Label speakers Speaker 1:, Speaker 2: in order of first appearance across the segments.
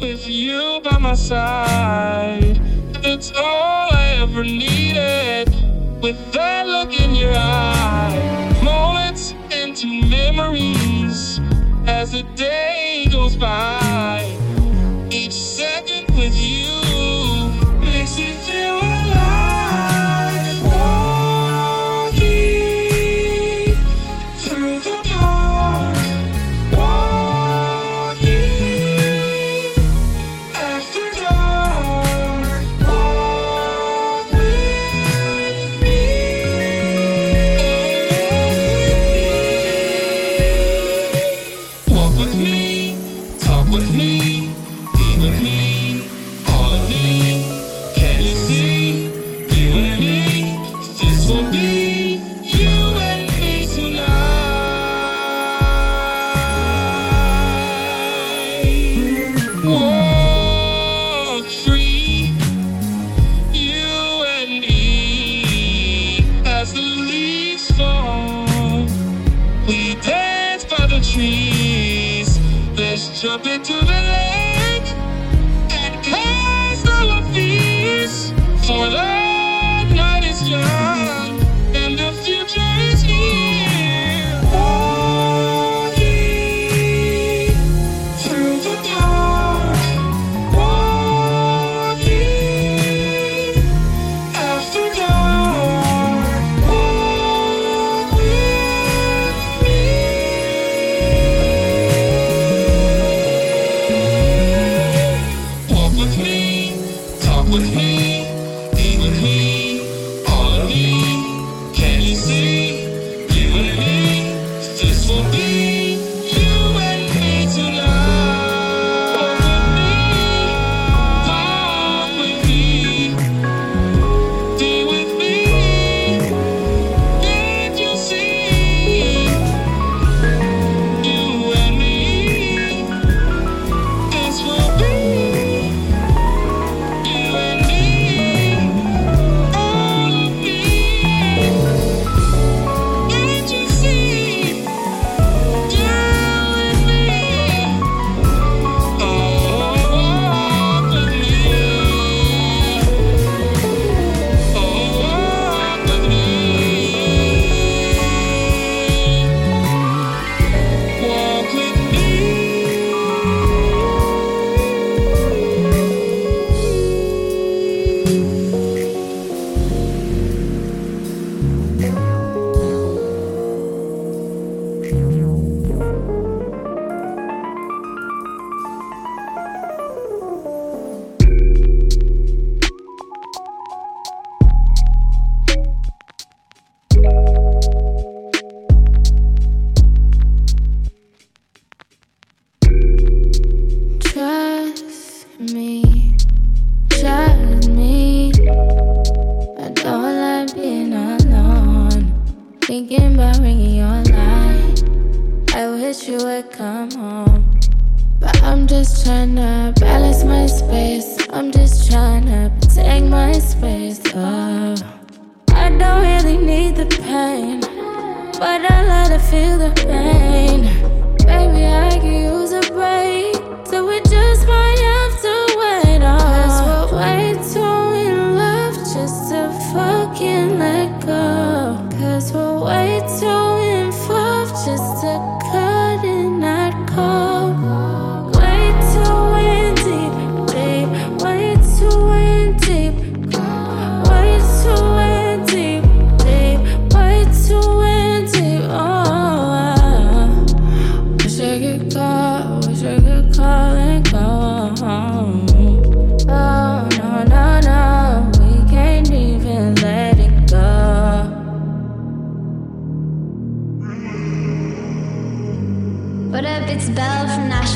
Speaker 1: with you by my side. It's all I ever needed with that look in your eye. Moments into memories.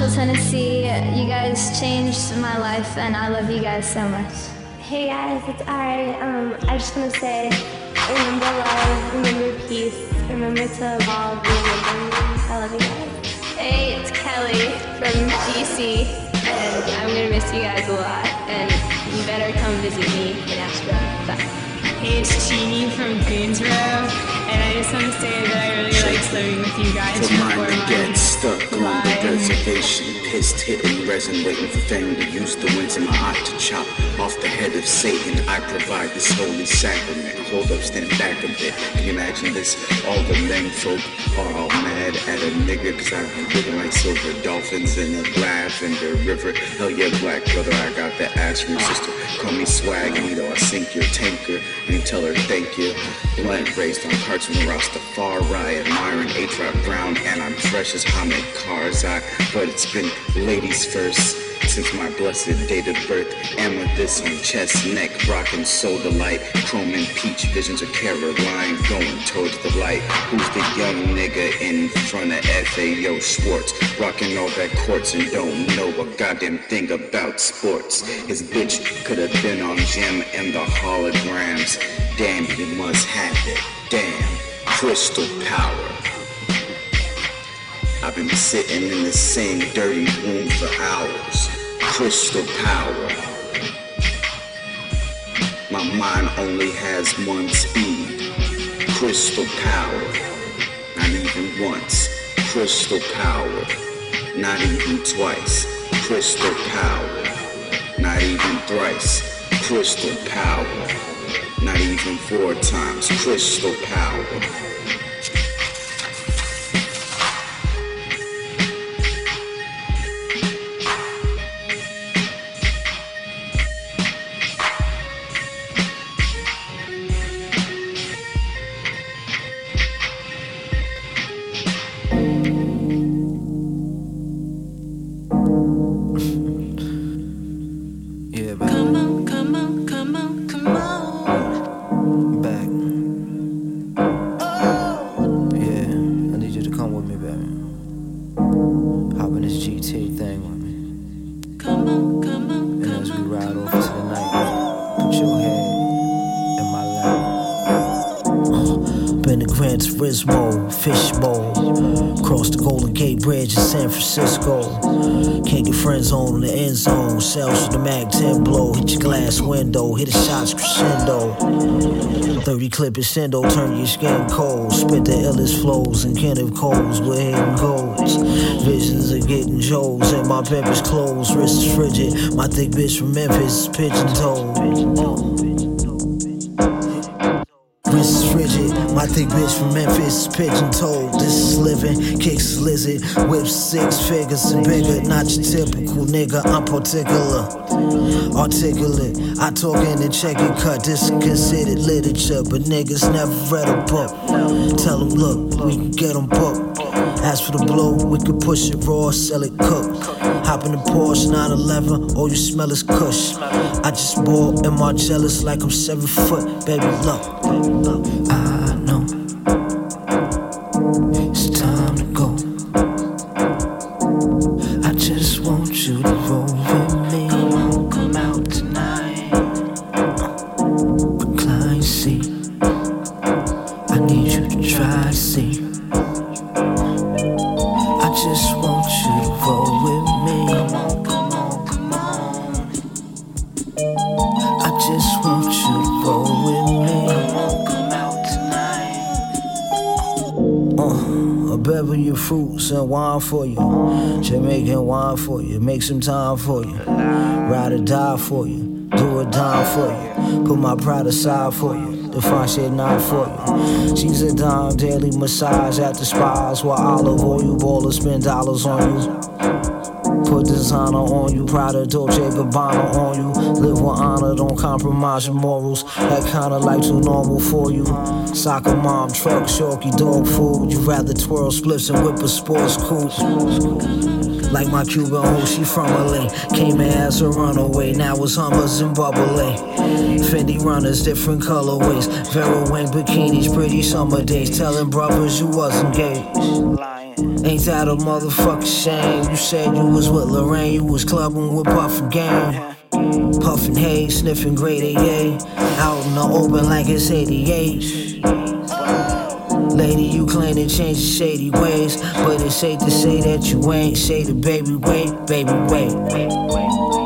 Speaker 2: Nashville, Tennessee. You guys changed my life, and I love you guys so much.
Speaker 3: Hey guys, it's Ari. Um, I just want to say, remember love, remember peace, remember to evolve, remember. I love you guys.
Speaker 4: Hey, it's Kelly from DC, and I'm gonna miss you guys a lot. And you better come visit me in Nashville. Bye.
Speaker 5: Hey, it's Jeannie from Greensboro.
Speaker 4: And I just want to say that I really liked living with you guys
Speaker 5: For mine to get stuck on the reservation, pissed, hitting resin, waiting for fame to use the winds in my eye to chop off the head of Satan. I provide this holy sacrament. Hold up, stand back a bit. Can you imagine this? All the men folk are all mad at a nigga because I'm looking like silver dolphins in a the river. Hell yeah, black brother, I got the ass from your sister. Call me swaggy, though I sink your tanker. And tell her thank you. Blunt raised on cartoon Rastafari, admiring H. Rap Brown, and I'm fresh as Hamid Karzai. But it's been ladies first since my blessed date of birth. Amethyst on chest, neck, rockin' sodalite. Chrome and peach visions of Caroline going towards the light. Who's the young nigga in front of FAO Schwarz? Rockin' all that quartz and don't know a goddamn thing about sports. His bitch could have been on Jem and the Holograms. Damn, he must have it. Damn, crystal power. I've been sitting in the same dirty room for hours. Crystal power. My mind only has one speed. Crystal power. Not even once. Crystal power. Not even twice. Crystal power. Not even thrice. Crystal power. Not even four times. Crystal power.
Speaker 6: Window, hit the shots crescendo. 30 clip crescendo, turn your skin cold. Spit the illest flows and can Kenneth with hidden goals. Visions of getting Joes and my pepper's clothes. Wrist is frigid. My thick bitch from Memphis is pigeon toed. My thick bitch from Memphis is pigeon toed. This is living. Kicks lizard. Whips six figures and bigger. Not your typical nigga. I'm particular. Articulate. I talk in and check it cut. This is considered literature. But niggas never read a book. Tell them, look, we can get them booked. As for the blow, we can push it raw, sell it cooked. Hop in the Porsche 911, all you smell is kush. I just bought in my jealous like I'm seven foot, baby. Look, I know for you. Jamaican wine for you. Make some time for you. Ride or die for you. Do a dime for you. Put my pride aside for you. Define shit not for you. She's a dime daily massage at the spas while olive oil ballers spend dollars on you. Put designer on you, Prada, Dolce Gabbana on you. Live with honor, don't compromise your morals. That kind of life too normal for you. Soccer mom, truck, shorty, dog food. You rather twirl spliffs and whip a sports coupe. Like my Cuban hoe, she from LA. Came in as a runaway, now it's Hummers and bubble bubbly. Fendi runners, different colorways. Vera Wang bikinis, pretty summer days. Telling brothers you wasn't gay. Ain't that a motherfucking shame? You said you was with Lorraine, you was clubbing with Puffin Gang. Puffin' hay, sniffing grade AA. Out in the open like it's 88. Lady, you claim to change your shady ways, but it's safe to say that you ain't. Say the baby, wait, baby, wait.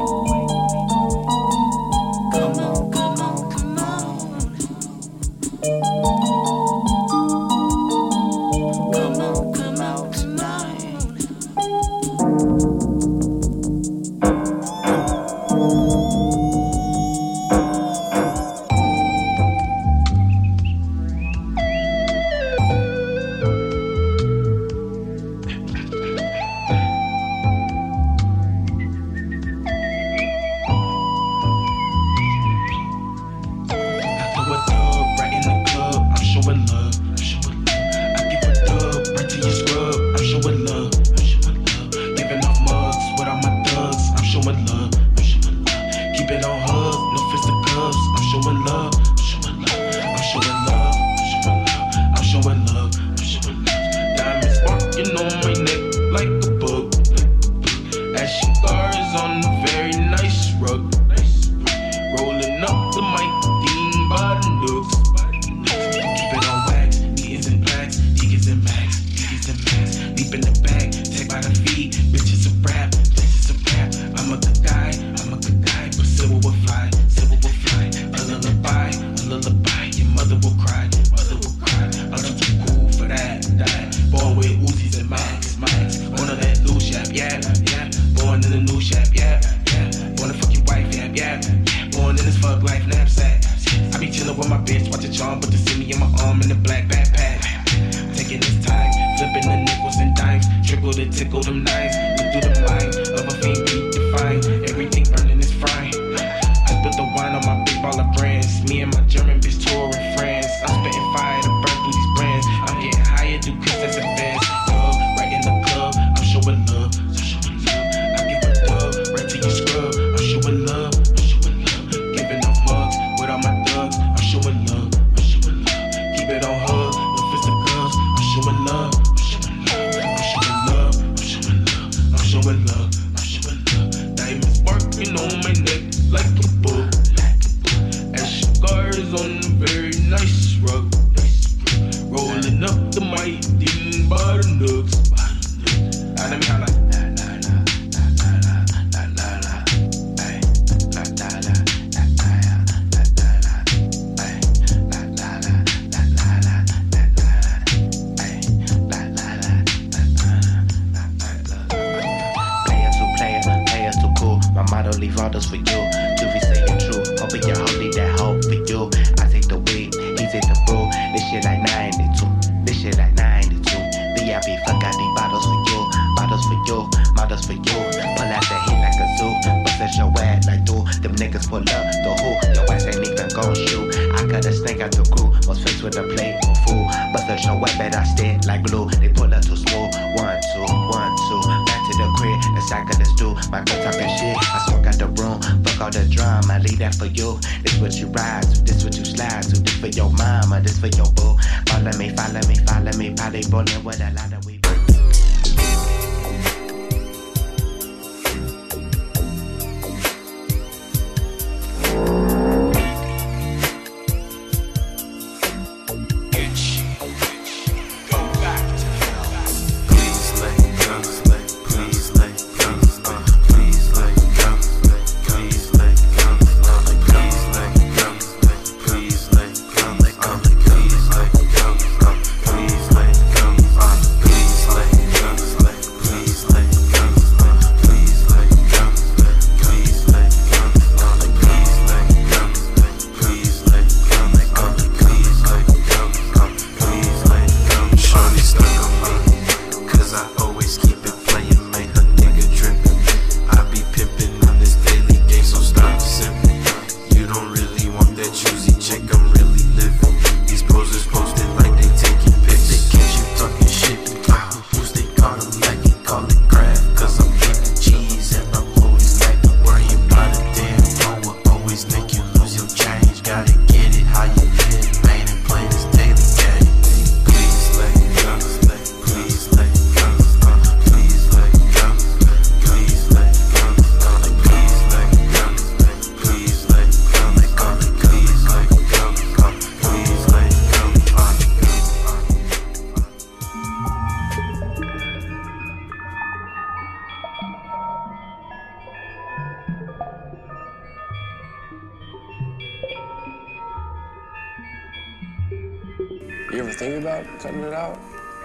Speaker 7: You
Speaker 8: ever think about cutting it out?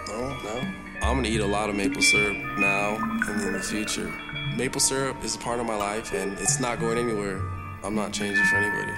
Speaker 9: No,
Speaker 8: no.
Speaker 9: I'm gonna eat a lot of maple syrup now and in the future. Maple syrup is a part of my life and it's not going anywhere. I'm not changing for anybody.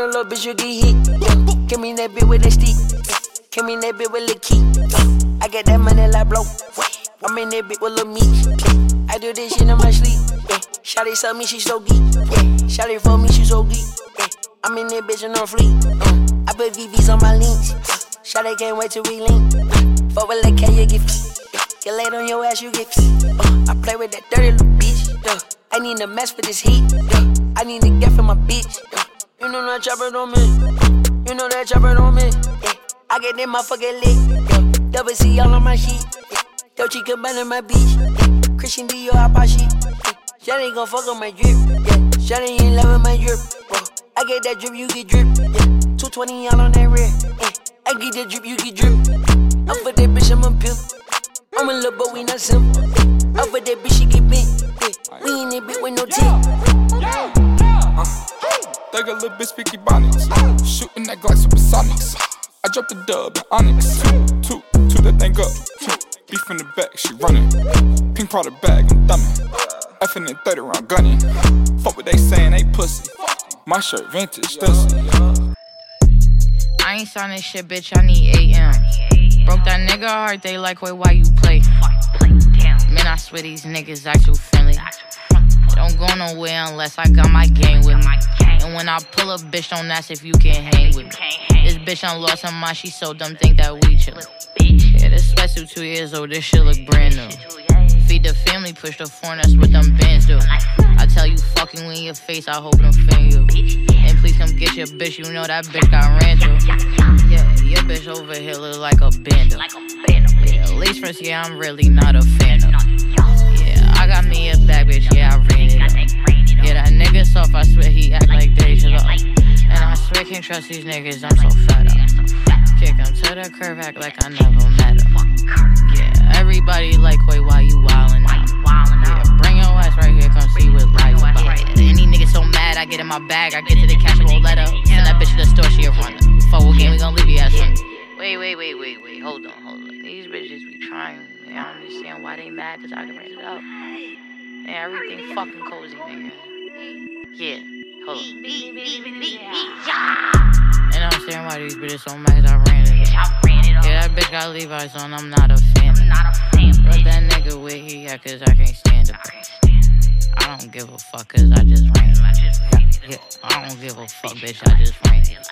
Speaker 10: A
Speaker 11: little bitch, you get hit. Give me that bit with the stick. Give me that bit with the key. I get that money like blow. I'm in that bit with Meat. Yeah. I do this shit in my sleep. Shawty tell me she so geek. Shawty for me, she so geek. I'm in that bitch and fleek. Uh. I put VVs on my links. Shawty can't wait till we link. Yeah. Fuck with that K, you get. Get laid on your ass, you get. I play with that dirty little bitch. I need a mess for this heat. I need to get for my bitch. Yeah. You know that chopper on me. You know that chopper on me. Yeah. I get that motherfucker lit. Yeah. Double C all on my sheet. Yeah. Dolce Gabbana my beach. Yeah. Christian Dior Apache. Yeah. Shawty gon' fuck on my drip. Yeah. Shawty in love with my drip. Whoa. I get that drip, you get drip. Yeah. 220 all on that rear. Yeah. I get that drip, you get drip. I'm for that bitch, I'm a pimp. I'm a little but we not simple. Yeah. I'm for that bitch, she get bent. Yeah. We in that bitch with no
Speaker 12: Thug a little bitch, speaky bonics. Shooting that Glock supersonics. I dropped the dub in Onyx. Two, two that thing up. Beef in the back, she running. Pink powder bag, I'm thumbing. In the 30 round gunning. Fuck what they saying, they pussy. My shirt vintage, dusty.
Speaker 13: I ain't signing shit, bitch. I need AM. Broke that nigga heart, they like, wait, why you play? Man, I swear these niggas act too friendly. Don't go nowhere unless I got my gang with me. And when I pull up, bitch, don't ask if you can hang with me. This bitch, I'm lost her mind, she so dumb, think that we chillin'. Yeah, this sweatsuit two years old, this shit look brand new. Feed the family, push the phone, that's what them bands do. I tell you, fucking with your face, I hope them fan you. And please come get your bitch, you know that bitch got ran through. Yeah, your bitch over here look like a bando. Yeah, least first, yeah, I'm really not a fan of. Nigga soft, I swear he act like Deja. And I swear can't trust these niggas, I'm so fed up. Kick him to the curb, act like I never met him. Yeah, everybody like, wait, why you wildin' out? Yeah, bring your ass right here, come see what life's about. Any nigga so mad, I get in my bag, I get to the cash, up. Send that bitch to the store, she a runner. Fuck what game, we gon' leave you ass on. Wait, wait, wait, wait, wait, hold on, hold on. These bitches be trying. Man, I don't understand why they mad, cause I can rent it up. And everything fucking cozy, nigga. Yeah, hold on. And I'm saying why these bitches so mad, cause I ran it up. Yeah, that bitch got Levi's on, I'm not a fan. Let that nigga where he at, cause I can't stand it. I don't give a fuck, cause I just ran it. Yeah, I don't give a fuck, bitch, I just ran it.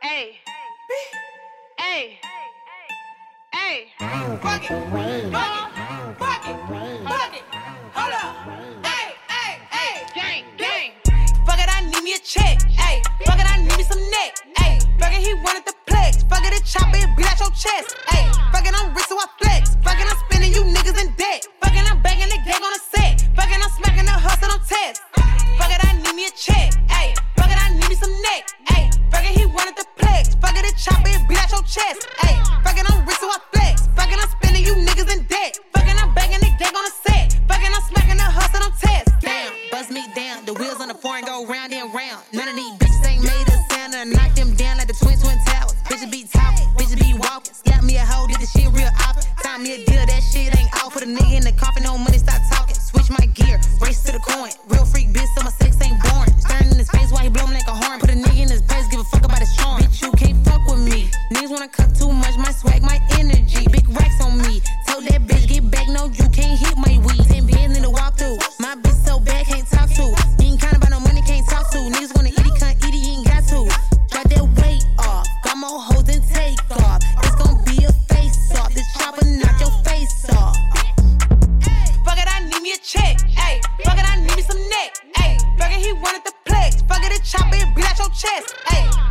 Speaker 14: Hey. Hey. Hey. Fuck it. Fuck it. Fuck some neck. Fuck it, he wanted the plex. Fuck it, the chopper, it beat out your chest. Hey. Fuck it, I'm rich, so I flex. Fuck it, I'm spending you niggas in debt. Fuck it, I'm banging the gang on the set. Fuck it, I'm smacking the hustle on test. Fuck it, I need me a check. Hey. Fuck it, I need me some neck. Hey. Fuck it, he wanted the plex. Fuck it, the chopper, it beat out your chest.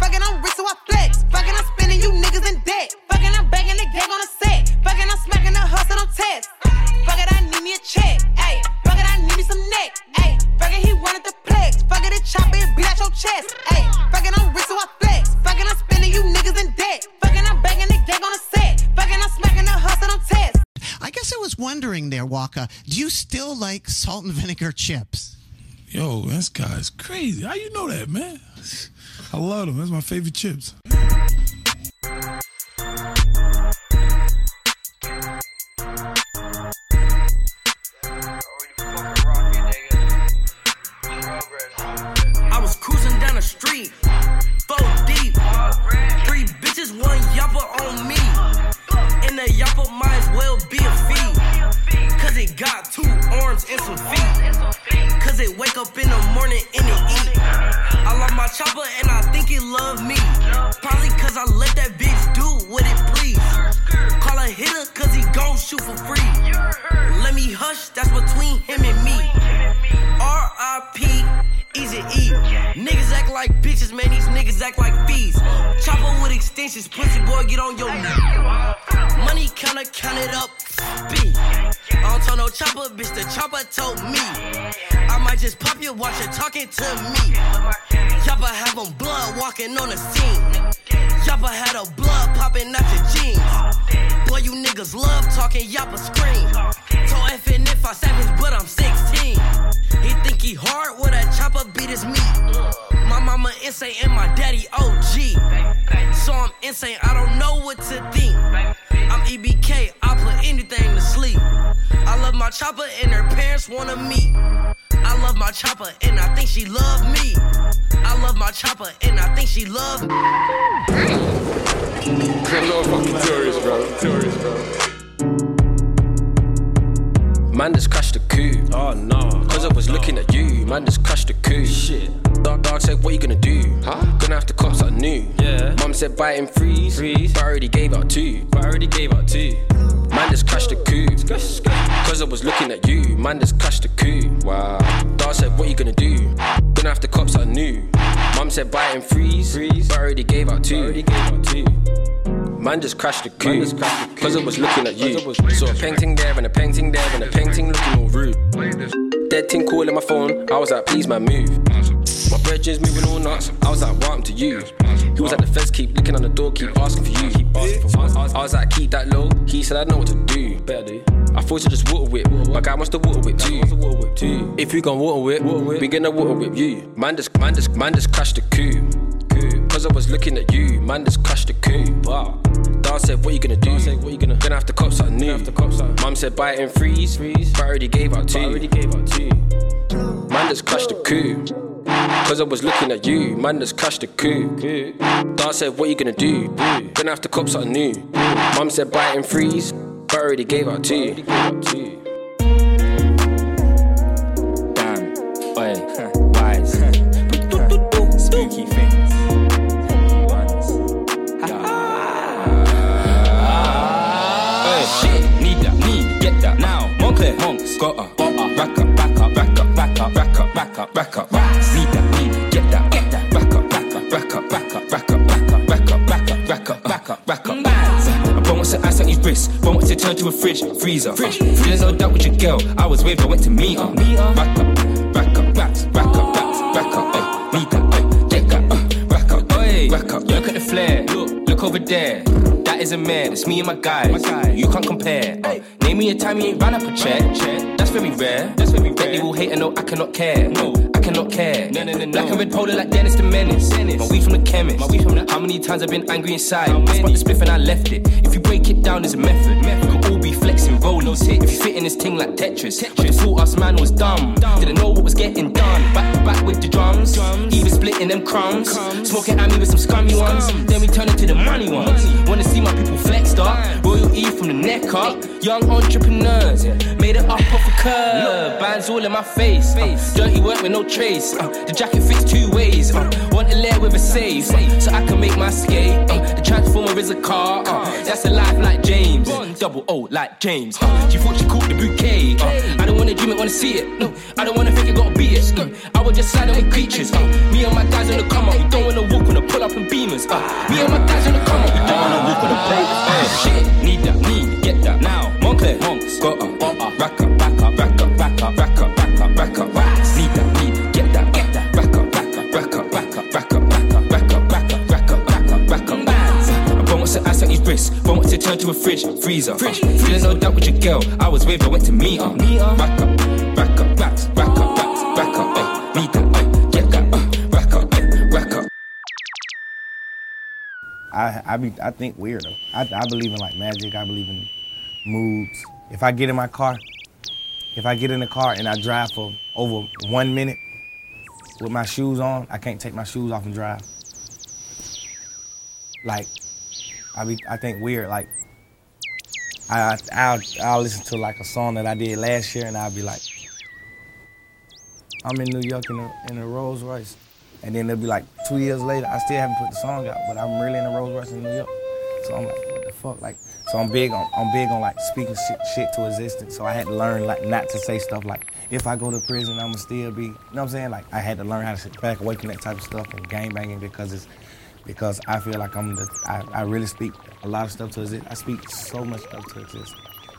Speaker 14: Ayy, fuck it, I'm rich so I flex. Fuck it, I'm spending you niggas in debt. Fuck it, I'm bagging the gang on the set. Fuck it, I'm smacking the hustle on test. Fuck it, I need me a check. Ayy, fuck it, I need me some neck. Ayy, fuck it, he wanted the plex. Fuck it, it chop it, beat out your chest. Ayy, fuck it, I'm rich so I flex. Fuck it, I'm spending you niggas in debt. Fuck it, I'm bagging the gang on the set. Fuck it, I'm smacking the hustle on test.
Speaker 15: I guess I was wondering there, Waka. Do you still like salt and vinegar chips?
Speaker 16: Yo, this guy's crazy. How you know that, man? I love them. That's my favorite chips.
Speaker 17: I was cruising down the street, four deep. Three bitches, one yapper on me. And the yapper might as well be a fee. Cause it got two arms and some feet. Cause it wake up in the morning and it my chopper and I think it love me. Probably cause I let that bitch do what it please. Call a hitter cause he gon' shoot for free. Let me hush, that's between him and me. R.I.P. Easy E. Niggas act like bitches, man. These niggas act like fees. Chopper with extensions, pussy boy, get on your knee. Money counter, count it up. B. I don't tell no chopper, bitch. The chopper told me. I might just pop you, watch you talking to me. Chopper have 'em blood walking on the scene. Yappa had a blood popping out your jeans. Boy, you niggas love talking, Yappa scream. Told FN if I savage, but I'm 16. He think he hard with a chopper beat his meat. My mama insane and my daddy OG. So I'm insane, I don't know what to think. I'm EBK, I put anything to sleep. I love my chopper and her parents wanna meet. I love my chopper and I think she love me. I love my chopper and I think she love me.
Speaker 18: Hello, fucking tourist, bro. Tourist, bro.
Speaker 19: Man just crashed the coup. Oh no. Cause I was looking at you. Man just crashed the coup. Shit. Dark dog said, what you gonna do? Huh? Gonna have to cops I new. Yeah. Mom said buy and freeze. Freeze. But I already gave out two. But I already gave out two. Man just crashed the coup. Cause I was looking at you. Man just crashed the coup. Wow. Dog said, what you gonna do? Gonna have to cops I new. Mom said buy and freeze. Freeze. But I already gave out two. already gave out two. Man just crashed the coup. Cause I was looking at you. Saw a painting there and a painting there and a painting looking all rude. Dead ting calling my phone. I was like, please man, move. My brethren's moving all nuts. I was like, welcome to you. He was at the fence, keep looking on the door, keep asking for you. Keep asking for I was, I was like, keep that low. He said, I know what to do. Better do. I thought you just water whip. My guy wants to water whip too. If you gon' water whip, we gonna water whip you. Man just, man just, man just crashed the coup. Cause I was looking at you, man just crashed the coup. Wow. Dad said, what you gonna do? what you gonna? Gonna have to cops I knew. Mum said, buy it and freeze. freeze. But I already gave out two. already gave out two. Man just crashed the coup. Cause I was looking at you, man just crashed the coup. Dad said, what you gonna do? Gonna have to cops I knew. Mum said, buy it and freeze. Already gave out two.
Speaker 20: Damn, oi, wise, spooky things. Oi, ah. shit, need that, need, get that now. Montclair honks, got a, got a, rack up, back up, rack up, back up, rack up, rack up, rack up, rise. Need that, bone to a fridge, freezer. Fridge, there's no doubt with your girl. I was waved, I went to meet her. Rack up, rack up, racks, rack up, racks, rack up, ay, need that, ay, get that, uh, rack up, oi, rack up. Look at the flare, look, look over there. That is a man, it's me and my guys. You can't compare. Uh, name me a time you ain't ran up a check. That's very rare. That's very rare. Bet they will hate and no, I cannot care. No, I cannot care. No, no, no, Black and red polar like Dennis the Menace. My weed from the chemist. My weed from the- How many times I've been angry inside? I spot the spliff and I left it. If you break it down, there's a method. We could all be flexing, rolling. If you fit in this thing like Tetris. But they thought us man was dumb. Didn't know what was getting done. Back to back with the drums. Even splitting them crumbs. Smoking at me with some scummy ones. Then we turn into the money ones. Wanna see my people flexed up. Royal E from the neck up. Young entrepreneurs. yeah. Made it up off a curb. Bands all in my face. uh, dirty work with no trace. uh, the jacket fits two ways. Uh, a layer with a safe. so I can make my skate. Uh, the transformer is a car. Uh, that's a life like James. Double O like James. Uh, she thought she caught the bouquet. Uh, I don't wanna dream it, wanna see it. No, I don't wanna think it, gotta be it. I was just sliding with creatures. Me and my guys on the come up. We don't wanna walk on the pull up and beamers. Me and my guys on the come up. We don't wanna walk on the pull up. Shit, need that, need, get that now. Moncler, honks, got bought what to a fridge, freezer. Fridge, feeling no doubt with your girl. I was with, I went to meet her. Rack up, rack up, racks, rack up, racks, rack up, ay, need that, ay, get that, uh, rack up, ay, rack up.
Speaker 21: I I be I think weird though. I, I believe in like magic. I believe in moods. If I get in my car, if I get in the car and I drive for over one minute with my shoes on, I can't take my shoes off and drive. Like I be I think weird. Like I I'll I'll listen to like a song that I did last year and I'll be like, I'm in New York in a in a Rolls Royce. And then it'll be like two years later, I still haven't put the song out, but I'm really in a Rolls Royce in New York. So I'm like, what the fuck? Like, so I'm big on I'm big on like speaking shit, shit to existence. So I had to learn like not to say stuff like, if I go to prison, I'ma still be. You know what I'm saying? Like I had to learn how to sit back away from that type of stuff and gang banging because it's because I feel like I'm the I, I really speak a lot of stuff to exist. I speak so much stuff to exist,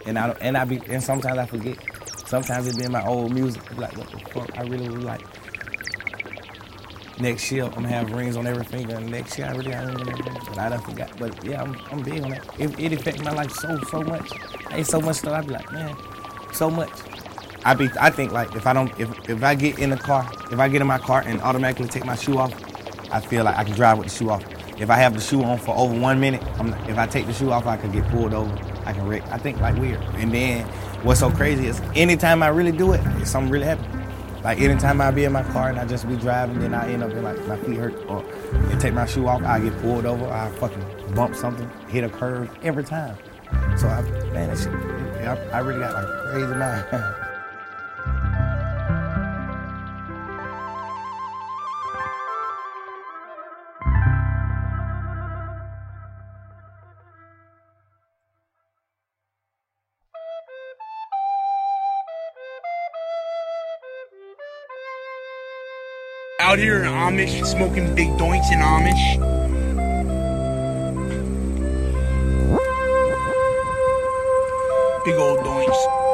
Speaker 21: and I and I be and sometimes I forget. Sometimes it be in my old music. Like, what the fuck? I really like. Next year, I'm gonna have rings on every finger, and next year I really got rings on every finger. But I done forgot. But yeah, I'm, I'm big on that. It, it affects my life so so much. Ain't so much stuff. I be like, man, so much. I be I think like if I don't if if I get in the car, if I get in my car and automatically take my shoe off, I feel like I can drive with the shoe off. If I have the shoe on for over one minute, I'm, if I take the shoe off, I can get pulled over. I can wreck. I think like weird. And then what's so crazy is anytime I really do it, something really happens. Like anytime I be in my car and I just be driving, then I end up in like my feet hurt or take my shoe off, I get pulled over, I fucking bump something, hit a curve every time. So I man, that shit, I, I really got like crazy mind.
Speaker 22: Out here in Amish, smoking big doinks in Amish. Big old doinks.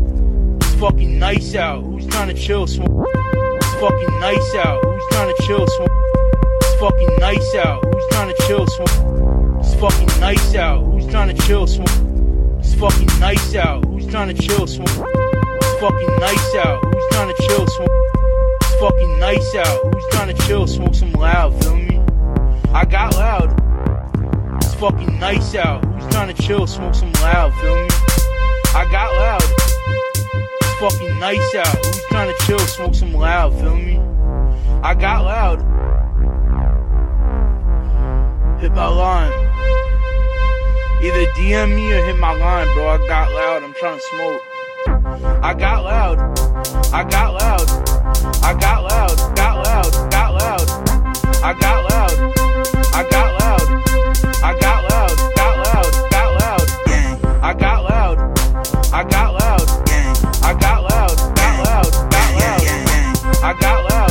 Speaker 22: fucking nice out. Who's trying to chill? It's fucking nice out. Who's trying to chill? Smoke. It's fucking nice out. Who's trying to chill? Smoke. It's fucking nice out. Who's trying to chill? Smoke. It's fucking nice out. Who's trying to chill? Smoke. It's fucking nice out. Who's trying to chill? Smoke. It's fucking nice out. Who's trying to chill? Smoke some loud. Feel me? I got loud. It's
Speaker 23: fucking nice out. Who's trying to chill? Smoke some loud. Feel me? I got loud fucking nights out. We was trying to chill, smoke some loud, feel me? I got loud. Hit my line. Either DM me or hit my line, bro. I got loud. I'm trying to smoke. I got loud. I got loud. I got loud. Got loud. Got loud. I got loud. I got loud. I got loud. Got loud. Got loud. I got loud. I got I got loud.